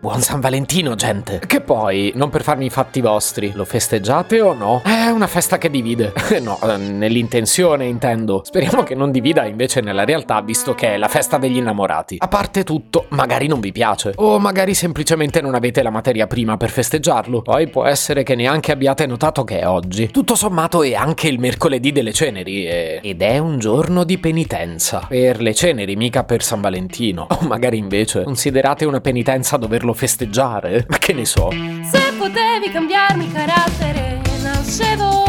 Buon San Valentino, gente! Che poi, non per farmi i fatti vostri, lo festeggiate o no? È una festa che divide. no, eh, nell'intenzione intendo. Speriamo che non divida invece nella realtà, visto che è la festa degli innamorati. A parte tutto, magari non vi piace. O magari semplicemente non avete la materia prima per festeggiarlo. Poi può essere che neanche abbiate notato che è oggi. Tutto sommato è anche il mercoledì delle ceneri e... ed è un giorno di penitenza. Per le ceneri, mica per San Valentino. O magari invece considerate una penitenza doverlo farlo festeggiare? Ma che ne so? Se potevi cambiarmi carattere, nascevo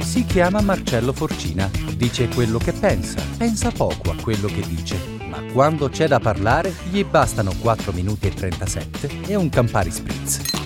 Si chiama Marcello Forcina. Dice quello che pensa. Pensa poco a quello che dice. Ma quando c'è da parlare, gli bastano 4 minuti e 37 e un Campari Spritz.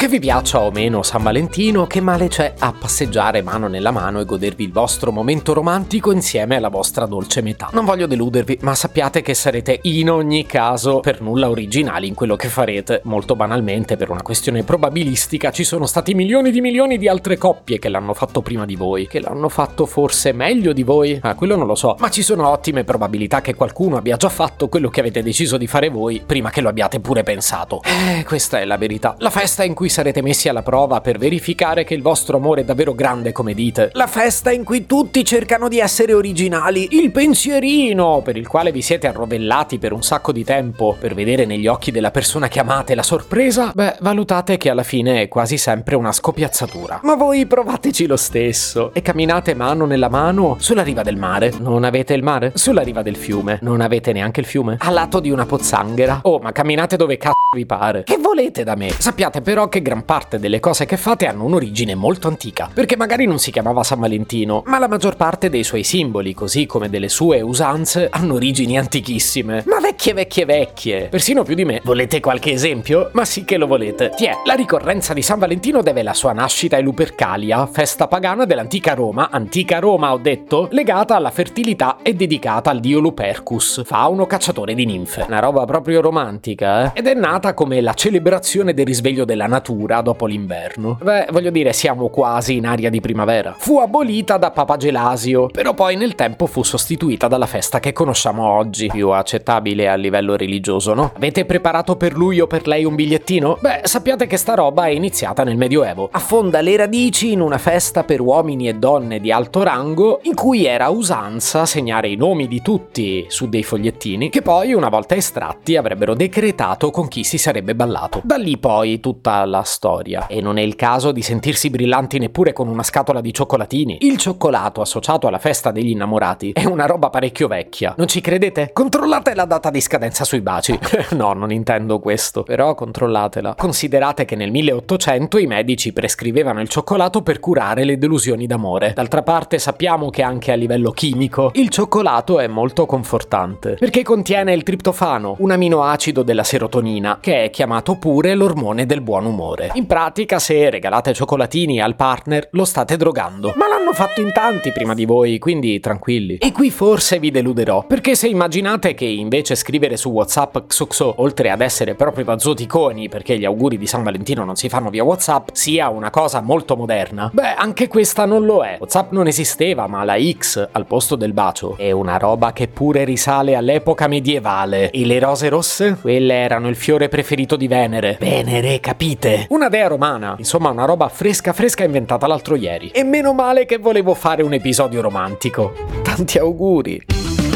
Che vi piaccia o meno San Valentino, che male c'è a passeggiare mano nella mano e godervi il vostro momento romantico insieme alla vostra dolce metà. Non voglio deludervi, ma sappiate che sarete in ogni caso per nulla originali in quello che farete. Molto banalmente, per una questione probabilistica, ci sono stati milioni di milioni di altre coppie che l'hanno fatto prima di voi, che l'hanno fatto forse meglio di voi. Ah, quello non lo so, ma ci sono ottime probabilità che qualcuno abbia già fatto quello che avete deciso di fare voi prima che lo abbiate pure pensato. Eh, questa è la verità. La festa in cui sarete messi alla prova per verificare che il vostro amore è davvero grande come dite. La festa in cui tutti cercano di essere originali. Il pensierino per il quale vi siete arrovellati per un sacco di tempo per vedere negli occhi della persona che amate la sorpresa. Beh, valutate che alla fine è quasi sempre una scopiazzatura. Ma voi provateci lo stesso e camminate mano nella mano sulla riva del mare. Non avete il mare? Sulla riva del fiume. Non avete neanche il fiume? A lato di una pozzanghera. Oh, ma camminate dove cazzo vi pare. Che volete da me? Sappiate però che gran parte delle cose che fate hanno un'origine molto antica, perché magari non si chiamava San Valentino, ma la maggior parte dei suoi simboli, così come delle sue usanze, hanno origini antichissime. Ma vecchie vecchie vecchie, persino più di me. Volete qualche esempio? Ma sì che lo volete. Tiè, la ricorrenza di San Valentino deve la sua nascita ai Lupercalia, festa pagana dell'antica Roma, antica Roma ho detto, legata alla fertilità e dedicata al dio Lupercus, fauno cacciatore di ninfe. Una roba proprio romantica, eh? Ed è nata come la celebrazione del risveglio della natura dopo l'inverno. Beh, voglio dire, siamo quasi in aria di primavera. Fu abolita da Papa Gelasio, però poi nel tempo fu sostituita dalla festa che conosciamo oggi, più accettabile a livello religioso, no? Avete preparato per lui o per lei un bigliettino? Beh, sappiate che sta roba è iniziata nel Medioevo. Affonda le radici in una festa per uomini e donne di alto rango, in cui era usanza segnare i nomi di tutti su dei fogliettini, che poi, una volta estratti, avrebbero decretato con chi si sarebbe ballato. Da lì poi tutta la storia. E non è il caso di sentirsi brillanti neppure con una scatola di cioccolatini. Il cioccolato associato alla festa degli innamorati è una roba parecchio vecchia. Non ci credete? Controllate la data di scadenza sui baci. no, non intendo questo, però controllatela. Considerate che nel 1800 i medici prescrivevano il cioccolato per curare le delusioni d'amore. D'altra parte sappiamo che anche a livello chimico il cioccolato è molto confortante, perché contiene il triptofano, un aminoacido della serotonina, che è chiamato pure l'ormone del buon umore. In pratica, se regalate cioccolatini al partner, lo state drogando. Ma l'hanno fatto in tanti prima di voi, quindi tranquilli. E qui forse vi deluderò, perché se immaginate che invece scrivere su WhatsApp XOXO, oltre ad essere proprio da zoticoni, perché gli auguri di San Valentino non si fanno via WhatsApp, sia una cosa molto moderna, beh, anche questa non lo è. WhatsApp non esisteva, ma la X al posto del bacio è una roba che pure risale all'epoca medievale. E le rose rosse? Quelle erano il fiore preferito di Venere. Venere, capite? Una dea romana. Insomma, una roba fresca fresca inventata l'altro ieri. E meno male che volevo fare un episodio romantico. Tanti auguri.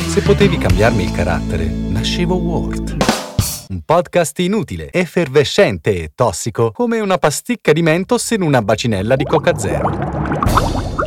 Se potevi cambiarmi il carattere, nascevo Ward. Un podcast inutile, effervescente e tossico, come una pasticca di mentos in una bacinella di Coca Zero.